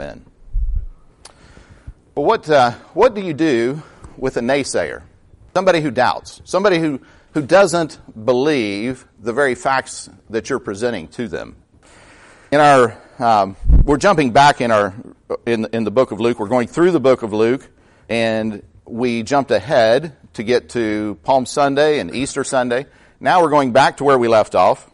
Amen. Well, what, uh, what do you do with a naysayer? Somebody who doubts, somebody who, who doesn't believe the very facts that you're presenting to them. In our, um, we're jumping back in our, in, in the book of Luke. We're going through the book of Luke, and we jumped ahead to get to Palm Sunday and Easter Sunday. Now we're going back to where we left off,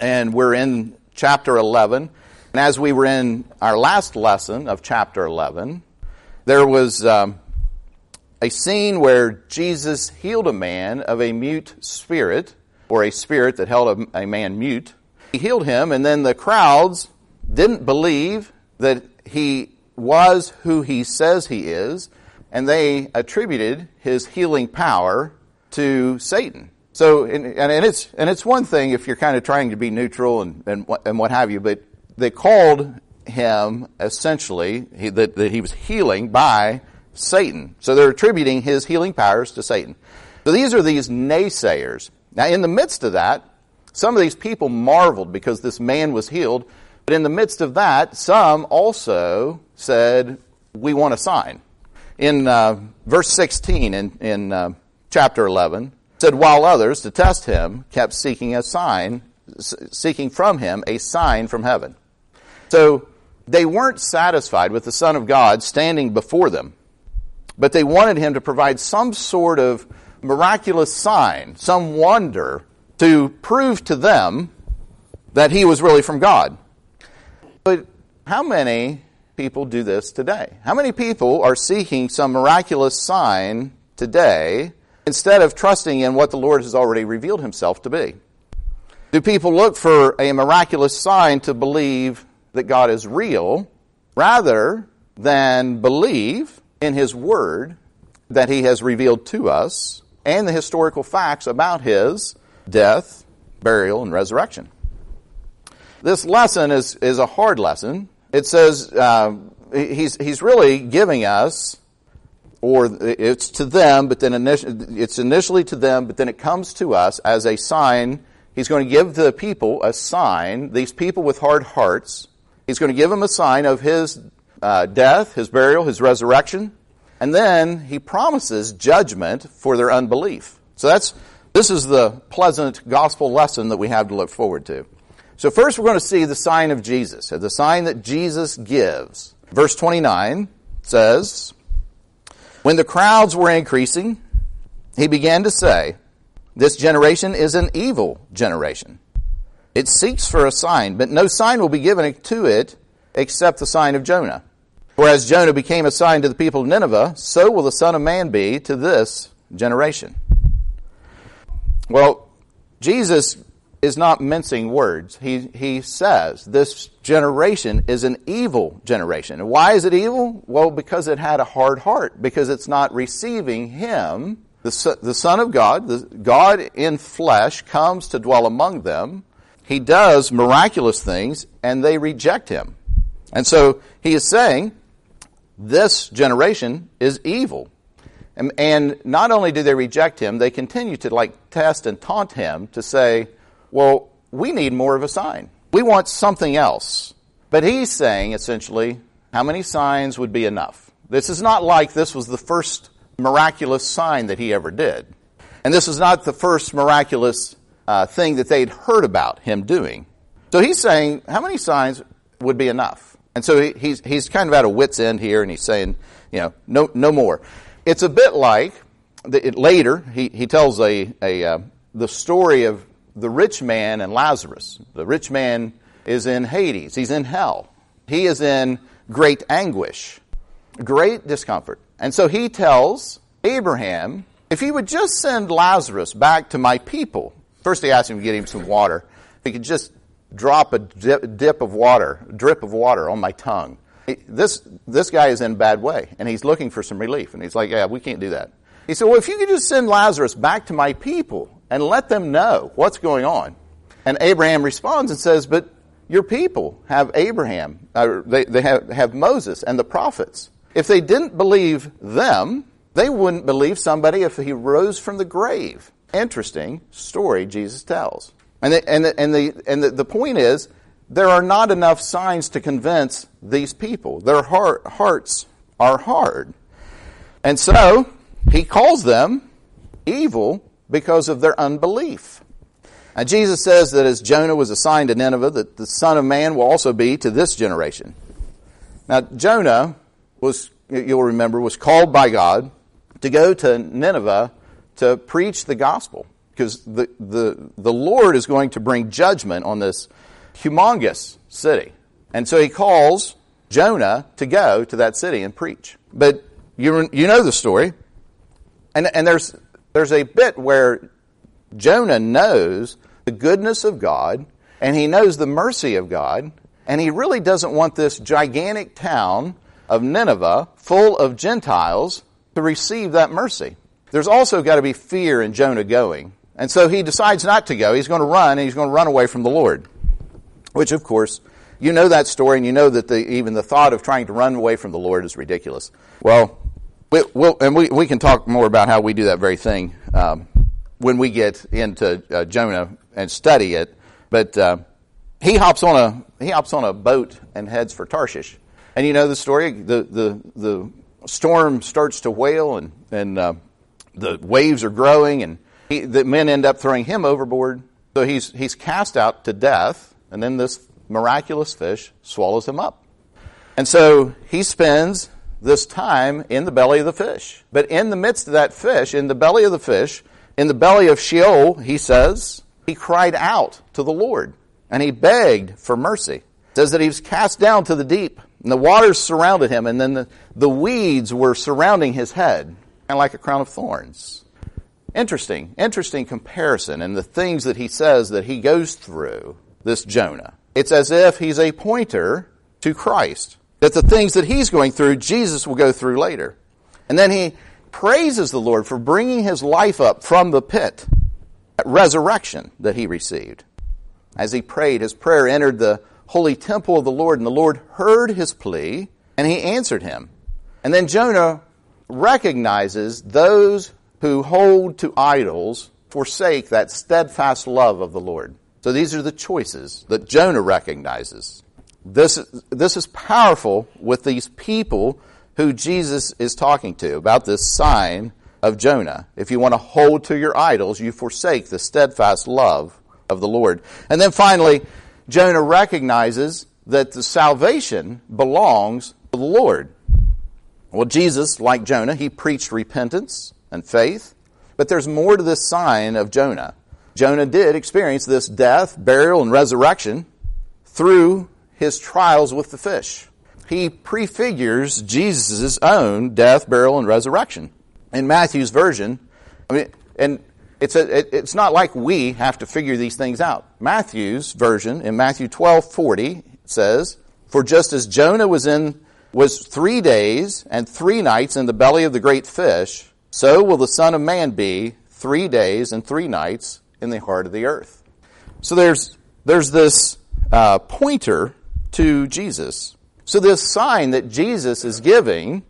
and we're in chapter 11. And as we were in our last lesson of chapter 11, there was um, a scene where Jesus healed a man of a mute spirit, or a spirit that held a, a man mute. He healed him, and then the crowds didn't believe that he was who he says he is, and they attributed his healing power to Satan. So, and, and, it's and it's one thing if you're kind of trying to be neutral and and, and what have you, but they called him essentially he, that, that he was healing by Satan. So they're attributing his healing powers to Satan. So these are these naysayers. Now, in the midst of that, some of these people marveled because this man was healed. But in the midst of that, some also said, We want a sign. In uh, verse 16 in, in uh, chapter 11, said, While others, to test him, kept seeking a sign, seeking from him a sign from heaven. So they weren't satisfied with the Son of God standing before them but they wanted him to provide some sort of miraculous sign, some wonder to prove to them that he was really from God. But how many people do this today? How many people are seeking some miraculous sign today instead of trusting in what the Lord has already revealed himself to be? Do people look for a miraculous sign to believe that God is real rather than believe in His Word that He has revealed to us and the historical facts about His death, burial, and resurrection. This lesson is, is a hard lesson. It says uh, he's, he's really giving us, or it's to them, but then initially, it's initially to them, but then it comes to us as a sign. He's going to give the people a sign, these people with hard hearts. He's going to give them a sign of his uh, death, his burial, his resurrection, and then he promises judgment for their unbelief. So that's this is the pleasant gospel lesson that we have to look forward to. So first we're going to see the sign of Jesus, the sign that Jesus gives. Verse 29 says, When the crowds were increasing, he began to say, This generation is an evil generation. It seeks for a sign, but no sign will be given to it except the sign of Jonah. Whereas Jonah became a sign to the people of Nineveh, so will the Son of Man be to this generation. Well, Jesus is not mincing words. He, he says this generation is an evil generation. And why is it evil? Well, because it had a hard heart, because it's not receiving Him. The, the Son of God, the God in flesh, comes to dwell among them. He does miraculous things, and they reject Him. And so he is saying, this generation is evil. And, and not only do they reject him, they continue to like test and taunt him to say, well, we need more of a sign. We want something else. But he's saying essentially, how many signs would be enough? This is not like this was the first miraculous sign that he ever did. And this is not the first miraculous uh, thing that they'd heard about him doing. So he's saying, how many signs would be enough? And so he's, he's kind of at a wit's end here, and he's saying, you know, no, no more. It's a bit like, the, it, later, he, he tells a, a, uh, the story of the rich man and Lazarus. The rich man is in Hades. He's in hell. He is in great anguish, great discomfort. And so he tells Abraham, if he would just send Lazarus back to my people, first they asked him to get him some water. He could just drop a dip, dip of water, drip of water on my tongue. This, this guy is in a bad way, and he's looking for some relief. And he's like, yeah, we can't do that. He said, well, if you could just send Lazarus back to my people and let them know what's going on. And Abraham responds and says, but your people have Abraham, uh, they, they have, have Moses and the prophets. If they didn't believe them, they wouldn't believe somebody if he rose from the grave. Interesting story Jesus tells. And the, and the, and the, and the, the point is, there are not enough signs to convince these people. Their heart, hearts are hard. And so, he calls them evil because of their unbelief. And Jesus says that as Jonah was a sign to Nineveh, that the Son of Man will also be to this generation. Now, Jonah was, you'll remember, was called by God to go to Nineveh to preach the gospel because the, the, the Lord is going to bring judgment on this humongous city. And so he calls Jonah to go to that city and preach. But you, you know the story. And, and there's, there's a bit where Jonah knows the goodness of God and he knows the mercy of God and he really doesn't want this gigantic town of Nineveh full of Gentiles to receive that mercy. There's also got to be fear in Jonah going. And so he decides not to go. He's going to run and he's going to run away from the Lord. Which, of course, you know that story and you know that the, even the thought of trying to run away from the Lord is ridiculous. Well, we, will and we, we can talk more about how we do that very thing um, when we get into uh, Jonah and study it. But uh, he hops on a he hops on a boat and heads for Tarshish. And you know the story. The the the storm starts to wail and and uh, the waves are growing and he, the men end up throwing him overboard. So he's he's cast out to death, and then this miraculous fish swallows him up. And so he spends this time in the belly of the fish. But in the midst of that fish, in the belly of the fish, in the belly of Sheol, he says, he cried out to the Lord and he begged for mercy. It says that he was cast down to the deep and the waters surrounded him and then the, the weeds were surrounding his head, of like a crown of thorns. Interesting, interesting comparison and the things that he says that he goes through, this Jonah. It's as if he's a pointer to Christ that the things that he's going through, Jesus will go through later. And then he praises the Lord for bringing his life up from the pit, that resurrection that he received. As he prayed, his prayer entered the holy temple of the Lord, and the Lord heard his plea, and he answered him. And then Jonah recognizes those who hold to idols forsake that steadfast love of the Lord. So these are the choices that Jonah recognizes. This, this is powerful with these people who Jesus is talking to about this sign of Jonah. If you want to hold to your idols, you forsake the steadfast love of the Lord. And then finally, Jonah recognizes that the salvation belongs to the Lord. Well, Jesus, like Jonah, he preached repentance and faith, but there's more to this sign of Jonah. Jonah did experience this death, burial, and resurrection through his trials with the fish. He prefigures Jesus' own death, burial, and resurrection. In Matthew's version, I mean, and it's, a, it, it's not like we have to figure these things out. Matthew's version, in Matthew 12, 40, says, For just as Jonah was in, was three days and three nights in the belly of the great fish, so will the Son of Man be three days and three nights in the heart of the earth. So there's, there's this uh, pointer to Jesus. So this sign that Jesus is giving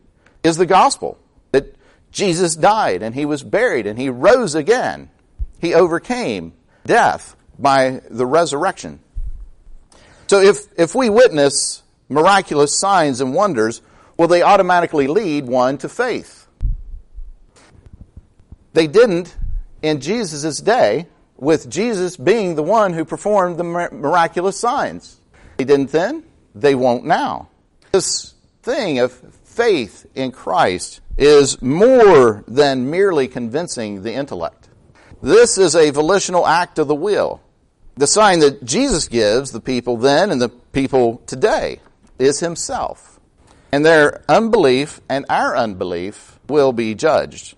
is the gospel. That Jesus died and he was buried and he rose again. He overcame death by the resurrection. So if, if we witness miraculous signs and wonders, will they automatically lead one to faith? They didn't in Jesus' day, with Jesus being the one who performed the miraculous signs. They didn't then, they won't now. This thing of faith in Christ is more than merely convincing the intellect. This is a volitional act of the will. The sign that Jesus gives the people then and the people today is himself. And their unbelief and our unbelief will be judged.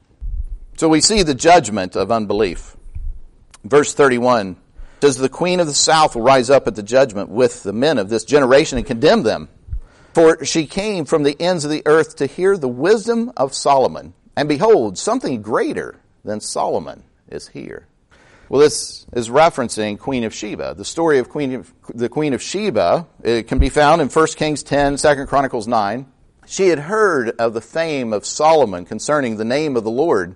So we see the judgment of unbelief. Verse 31 does the queen of the south rise up at the judgment with the men of this generation and condemn them. For she came from the ends of the earth to hear the wisdom of Solomon. And behold, something greater than Solomon is here. Well, this is referencing Queen of Sheba. The story of Queen of, the Queen of Sheba it can be found in 1 Kings 10, 2 Chronicles 9. She had heard of the fame of Solomon concerning the name of the Lord.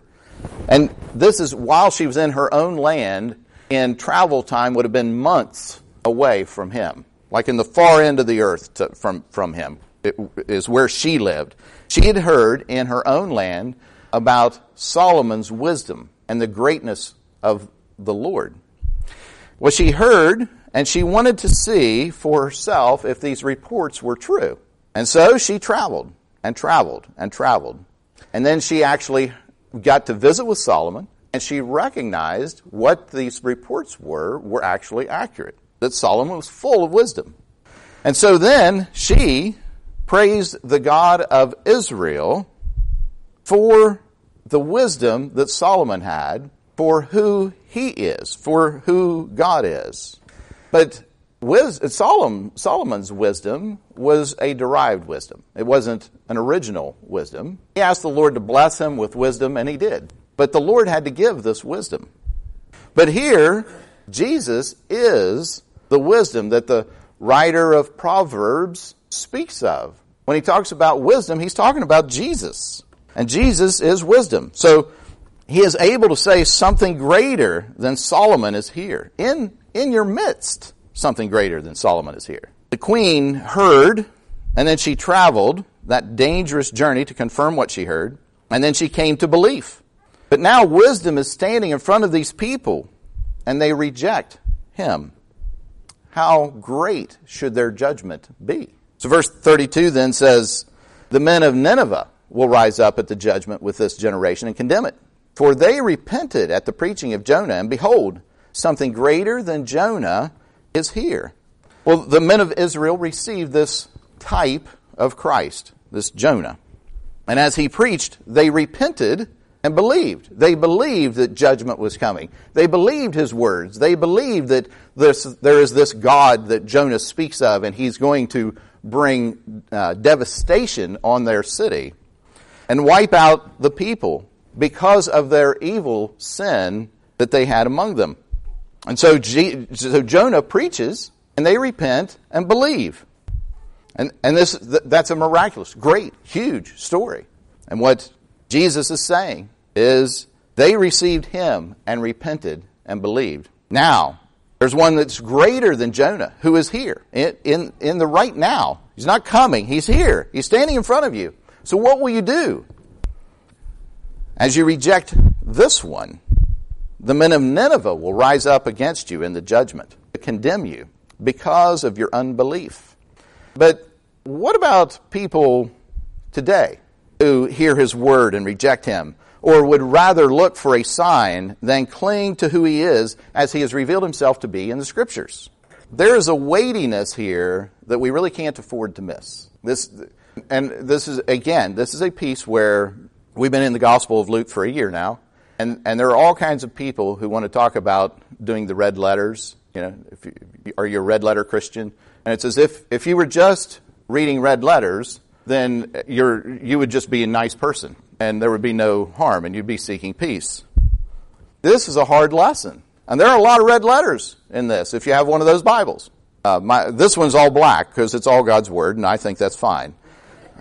And this is while she was in her own land and travel time would have been months away from him. like in the far end of the earth to, from, from him, it is where she lived. She had heard in her own land about Solomon's wisdom and the greatness of the Lord. Well, she heard and she wanted to see for herself if these reports were true. And so she traveled and traveled and traveled. And then she actually got to visit with Solomon and she recognized what these reports were were actually accurate. That Solomon was full of wisdom. And so then she praised the God of Israel for the wisdom that Solomon had for who he is, for who God is. But Solomon's wisdom was a derived wisdom. It wasn't an original wisdom. He asked the Lord to bless him with wisdom, and he did. But the Lord had to give this wisdom. But here, Jesus is the wisdom that the writer of Proverbs speaks of. When he talks about wisdom, he's talking about Jesus. And Jesus is wisdom. So he is able to say something greater than Solomon is here. In, in your midst, something greater than Solomon is here. The queen heard, and then she traveled that dangerous journey to confirm what she heard, and then she came to belief. But now wisdom is standing in front of these people, and they reject him. How great should their judgment be? So verse 32 then says, The men of Nineveh will rise up at the judgment with this generation and condemn it. For they repented at the preaching of Jonah, and behold, something greater than Jonah is here. Well, the men of Israel received this type of Christ, this Jonah. And as he preached, they repented and believed. They believed that judgment was coming. They believed his words. They believed that this, there is this God that Jonah speaks of, and he's going to bring uh, devastation on their city and wipe out the people because of their evil sin that they had among them. And so, so Jonah preaches, and they repent and believe. And, and this, that's a miraculous, great, huge story. And what Jesus is saying is they received him and repented and believed. Now, there's one that's greater than Jonah who is here in, in, in the right now. He's not coming, he's here. He's standing in front of you. So what will you do? As you reject this one, the men of Nineveh will rise up against you in the judgment to condemn you because of your unbelief. But what about people today who hear his word and reject him, or would rather look for a sign than cling to who he is as he has revealed himself to be in the scriptures? There is a weightiness here that we really can't afford to miss. This, and this is, again, this is a piece where We've been in the Gospel of Luke for a year now, and, and there are all kinds of people who want to talk about doing the red letters. You know, if you, are you a red letter Christian? And it's as if if you were just reading red letters, then you're you would just be a nice person, and there would be no harm, and you'd be seeking peace. This is a hard lesson, and there are a lot of red letters in this. If you have one of those Bibles, uh, my, this one's all black because it's all God's word, and I think that's fine.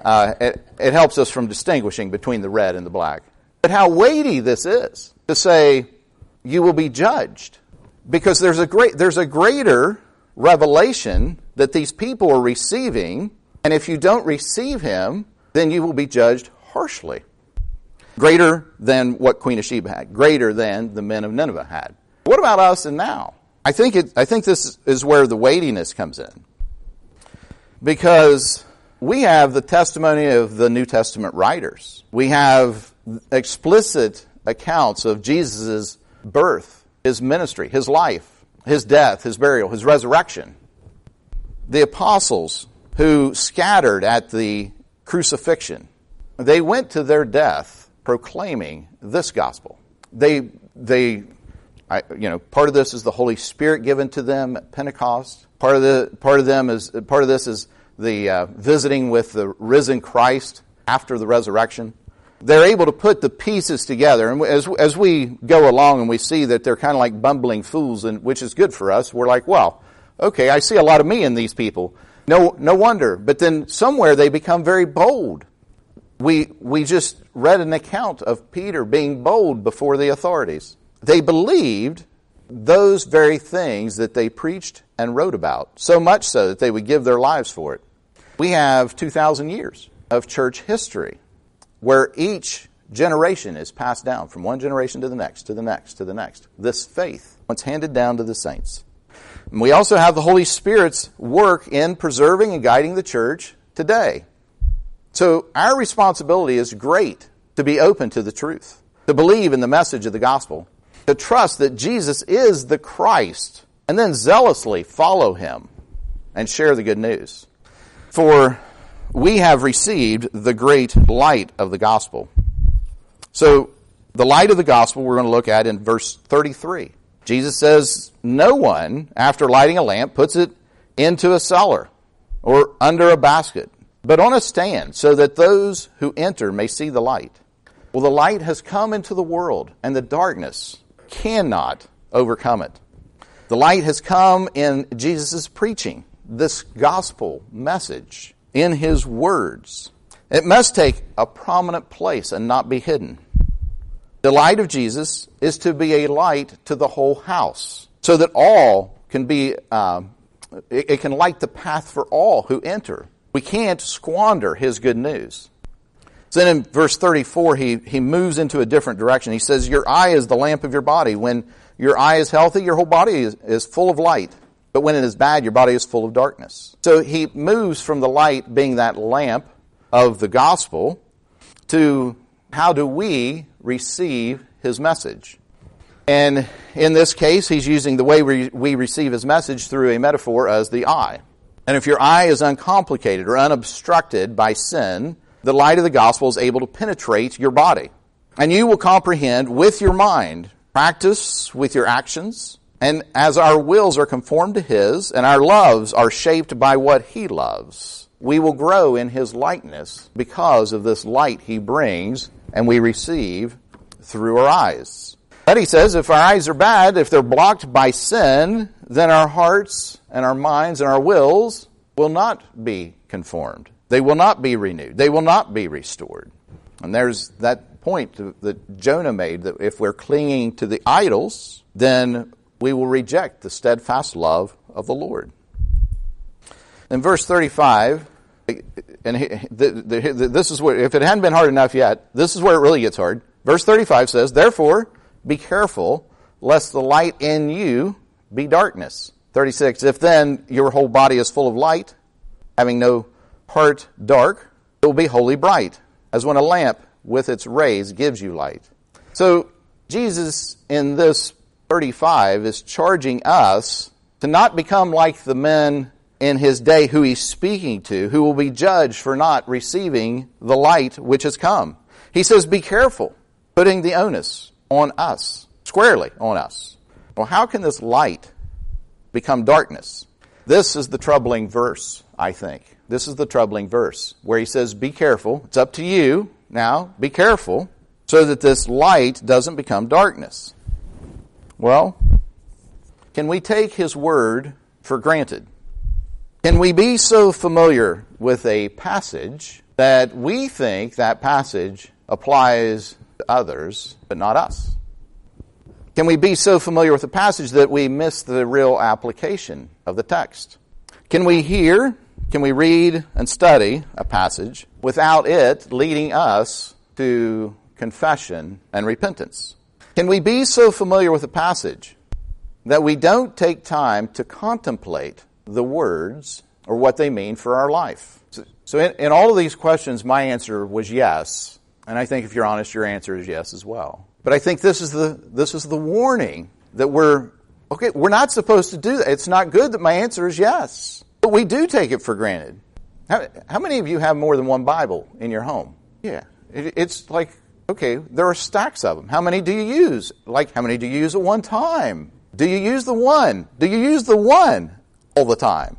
Uh, it, it helps us from distinguishing between the red and the black. But how weighty this is to say, you will be judged. Because there's a great, there's a greater revelation that these people are receiving, and if you don't receive him, then you will be judged harshly. Greater than what Queen of Sheba had, greater than the men of Nineveh had. What about us and now? I think it, I think this is where the weightiness comes in. Because we have the testimony of the New Testament writers. We have explicit accounts of Jesus' birth, his ministry, his life, his death, his burial, his resurrection. The apostles who scattered at the crucifixion, they went to their death proclaiming this gospel. They, they, I, you know, part of this is the Holy Spirit given to them at Pentecost. Part of the, part of them is, part of this is the uh, visiting with the risen Christ after the resurrection. They're able to put the pieces together, and as as we go along and we see that they're kind of like bumbling fools, and which is good for us. We're like, well, okay, I see a lot of me in these people. No, no wonder. But then somewhere they become very bold. We we just read an account of Peter being bold before the authorities. They believed those very things that they preached and wrote about, so much so that they would give their lives for it. We have 2,000 years of church history where each generation is passed down from one generation to the next, to the next, to the next. This faith, once handed down to the saints. And we also have the Holy Spirit's work in preserving and guiding the church today. So our responsibility is great to be open to the truth, to believe in the message of the gospel, to trust that Jesus is the Christ, and then zealously follow him and share the good news. For we have received the great light of the gospel. So, the light of the gospel we're going to look at in verse 33. Jesus says, No one, after lighting a lamp, puts it into a cellar or under a basket, but on a stand, so that those who enter may see the light. Well, the light has come into the world, and the darkness cannot overcome it. The light has come in Jesus' preaching, this gospel message, in his words. It must take a prominent place and not be hidden. The light of Jesus is to be a light to the whole house, so that all can be, uh, it, it can light the path for all who enter. We can't squander his good news. So then in verse 34, he, he moves into a different direction. He says, Your eye is the lamp of your body. When your eye is healthy, your whole body is, is full of light. But when it is bad, your body is full of darkness. So he moves from the light being that lamp of the gospel to how do we receive his message? And in this case, he's using the way we, we receive his message through a metaphor as the eye. And if your eye is uncomplicated or unobstructed by sin, the light of the gospel is able to penetrate your body. And you will comprehend with your mind, practice with your actions, and as our wills are conformed to his, and our loves are shaped by what he loves, we will grow in his likeness because of this light he brings and we receive through our eyes. But he says if our eyes are bad, if they're blocked by sin, then our hearts and our minds and our wills will not be conformed. They will not be renewed. They will not be restored. And there's that point that Jonah made that if we're clinging to the idols, then we will reject the steadfast love of the Lord. In verse 35, and this is where, if it hadn't been hard enough yet, this is where it really gets hard. Verse 35 says, Therefore, be careful lest the light in you be darkness. 36, if then your whole body is full of light, having no part dark, it will be wholly bright, as when a lamp with its rays gives you light. So, Jesus in this 35 is charging us to not become like the men in his day who he's speaking to, who will be judged for not receiving the light which has come. He says, Be careful, putting the onus on us, squarely on us. Well, how can this light become darkness? This is the troubling verse, I think. This is the troubling verse where he says, Be careful. It's up to you now. Be careful so that this light doesn't become darkness. Well, can we take his word for granted? Can we be so familiar with a passage that we think that passage applies to others, but not us? Can we be so familiar with the passage that we miss the real application of the text? Can we hear, can we read and study a passage without it leading us to confession and repentance? Can we be so familiar with a passage that we don't take time to contemplate the words or what they mean for our life? So, in, in, all of these questions, my answer was yes. And I think if you're honest, your answer is yes as well. But I think this is the, this is the warning that we're, okay, we're not supposed to do that. It's not good that my answer is yes. But we do take it for granted. How, how many of you have more than one Bible in your home? Yeah. It, it's like, okay, there are stacks of them. How many do you use? Like, how many do you use at one time? Do you use the one? Do you use the one? all the time.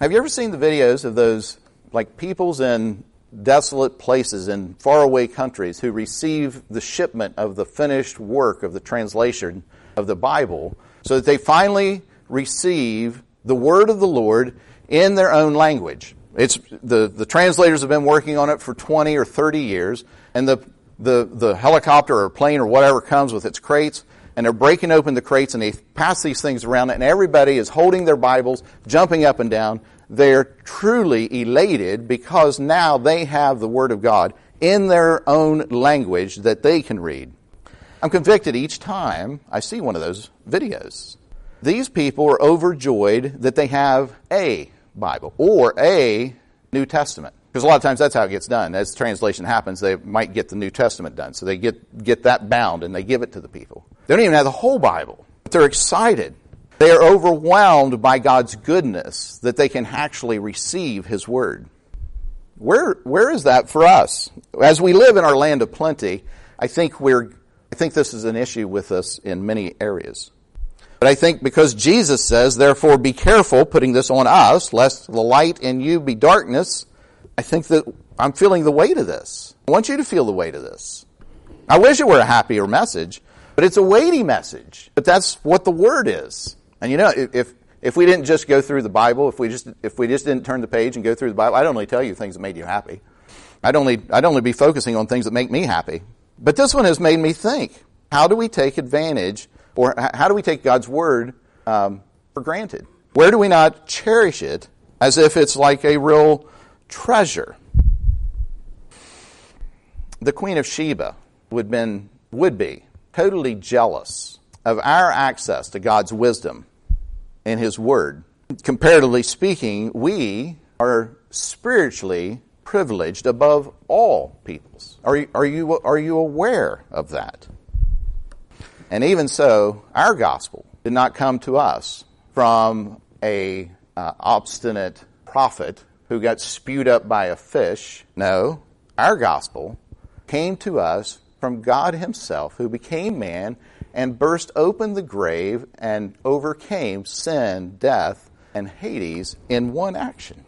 Have you ever seen the videos of those, like peoples in desolate places in faraway countries who receive the shipment of the finished work of the translation of the Bible so that they finally receive the word of the Lord in their own language? It's, the, the translators have been working on it for 20 or 30 years, and the, the, the helicopter or plane or whatever comes with its crates, and they're breaking open the crates and they pass these things around and everybody is holding their Bibles, jumping up and down. They're truly elated because now they have the Word of God in their own language that they can read. I'm convicted each time I see one of those videos. These people are overjoyed that they have a Bible or a New Testament. Because a lot of times that's how it gets done. As translation happens, they might get the New Testament done. So they get, get that bound and they give it to the people. They don't even have the whole Bible, but they're excited. They are overwhelmed by God's goodness that they can actually receive His Word. Where, where is that for us? As we live in our land of plenty, I think we're, I think this is an issue with us in many areas. But I think because Jesus says, therefore be careful putting this on us, lest the light in you be darkness, I think that I'm feeling the weight of this. I want you to feel the weight of this. I wish it were a happier message, but it's a weighty message. But that's what the word is. And you know, if if we didn't just go through the Bible, if we just if we just didn't turn the page and go through the Bible, I'd only tell you things that made you happy. I'd only I'd only be focusing on things that make me happy. But this one has made me think. How do we take advantage, or how do we take God's word um, for granted? Where do we not cherish it as if it's like a real treasure. The Queen of Sheba would, been, would be totally jealous of our access to God's wisdom and His Word. Comparatively speaking, we are spiritually privileged above all peoples. Are are you, are you aware of that? And even so, our gospel did not come to us from a uh, obstinate prophet who got spewed up by a fish. No, our gospel came to us from God Himself, who became man and burst open the grave and overcame sin, death, and Hades in one action.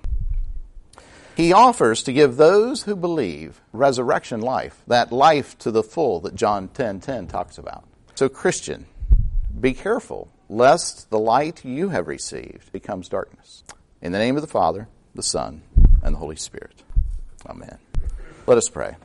He offers to give those who believe resurrection life, that life to the full that John 10:10 10, 10 talks about. So Christian, be careful lest the light you have received becomes darkness. In the name of the Father, the Son, and the Holy Spirit. Amen. Let us pray.